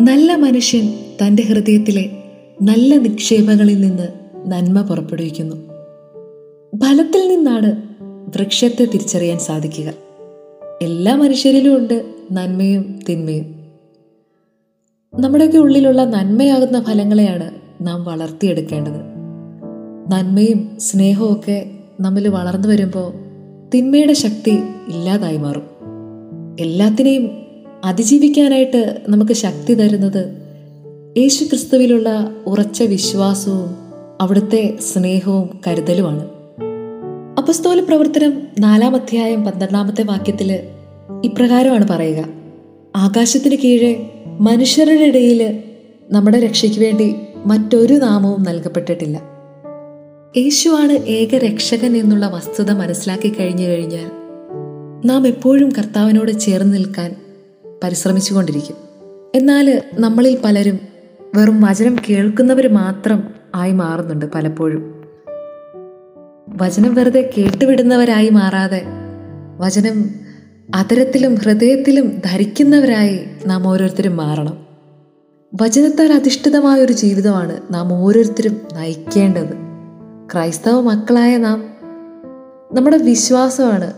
നല്ല മനുഷ്യൻ തന്റെ ഹൃദയത്തിലെ നല്ല നിക്ഷേപങ്ങളിൽ നിന്ന് നന്മ പുറപ്പെടുവിക്കുന്നു. ഫലത്തിൽ നിന്നാണ് വൃക്ഷത്തെ തിരിച്ചറിയാൻ സാധിക്കുക. എല്ലാ മനുഷ്യരിലും ഉണ്ട് നന്മയും തിന്മയും. നമ്മുടെയൊക്കെ ഉള്ളിലുള്ള നന്മയാകുന്ന ഫലങ്ങളെയാണ് നാം വളർത്തിയെടുക്കേണ്ടത്. നന്മയും സ്നേഹവും ഒക്കെ നമ്മിൽ വളർന്നു വരുമ്പോൾ തിന്മയുടെ ശക്തി ഇല്ലാതായി മാറും. എല്ലാത്തിനെയും അതിജീവിക്കാനായിട്ട് നമുക്ക് ശക്തി തരുന്നത് യേശു ക്രിസ്തുവിലുള്ള ഉറച്ച വിശ്വാസവും അവിടുത്തെ സ്നേഹവും കരുതലുമാണ്. അപസ്തോല പ്രവർത്തനം നാലാം അധ്യായം പന്ത്രണ്ടാമത്തെ വാക്യത്തിൽ ഇപ്രകാരമാണ് പറയുക. ആകാശത്തിന് കീഴെ മനുഷ്യരുടെ ഇടയിൽ നമ്മുടെ രക്ഷയ്ക്ക് വേണ്ടി മറ്റൊരു നാമവും നൽകപ്പെട്ടിട്ടില്ല. യേശുവാണ് ഏക രക്ഷകൻ എന്നുള്ള വസ്തുത മനസ്സിലാക്കി കഴിഞ്ഞു കഴിഞ്ഞാൽ നാം എപ്പോഴും കർത്താവിനോട് ചേർന്ന് നിൽക്കാൻ പരിശ്രമിച്ചുകൊണ്ടിരിക്കും. എന്നാൽ നമ്മളിൽ പലരും വെറും വചനം കേൾക്കുന്നവർ മാത്രം ആയി മാറുന്നുണ്ട് പലപ്പോഴും. വചനം വെറുതെ കേട്ടുവിടുന്നവരായി മാറാതെ വചനം അതരത്തിലും ഹൃദയത്തിലും ധരിക്കുന്നവരായി നാം ഓരോരുത്തരും മാറണം. വചനത്താൽ അധിഷ്ഠിതമായ ഒരു ജീവിതമാണ് നാം ഓരോരുത്തരും നയിക്കേണ്ടത്. ക്രൈസ്തവ മക്കളായ നാം നമ്മുടെ വിശ്വാസമാണ്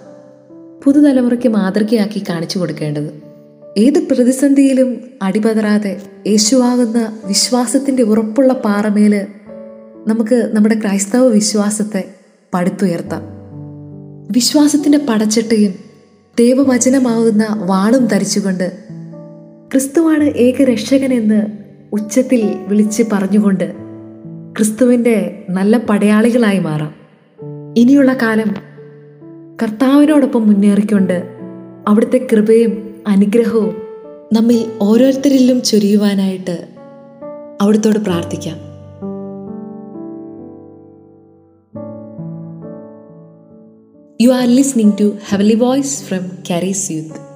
പുതുതലമുറയ്ക്ക് മാതൃകയാക്കി കാണിച്ചു കൊടുക്കേണ്ടത്. ഏത് പ്രതിസന്ധിയിലും അടിപതറാതെ യേശുവാകുന്ന വിശ്വാസത്തിന്റെ ഉറപ്പുള്ള പാറമേൽ നമുക്ക് നമ്മുടെ ക്രൈസ്തവ വിശ്വാസത്തെ പടുത്തുയർത്താം. വിശ്വാസത്തിന്റെ പടച്ചട്ടയും ദൈവവചനമാകുന്ന വാളും ധരിച്ചുകൊണ്ട് ക്രിസ്തുവാണ് ഏക രക്ഷകനെന്ന് ഉച്ചത്തിൽ വിളിച്ച് പറഞ്ഞുകൊണ്ട് ക്രിസ്തുവിന്റെ നല്ല പടയാളികളായി മാറാം. ഇനിയുള്ള കാലം കർത്താവിനോടൊപ്പം മുന്നേറിക്കൊണ്ട് അവിടുത്തെ കൃപയും അനുഗ്രഹവും നമ്മിൽ ഓരോരുത്തരിലും ചൊരിയുവാനായിട്ട് അവിടുത്തോട് പ്രാർത്ഥിക്കാം. You are listening to heavenly voice from Karis youth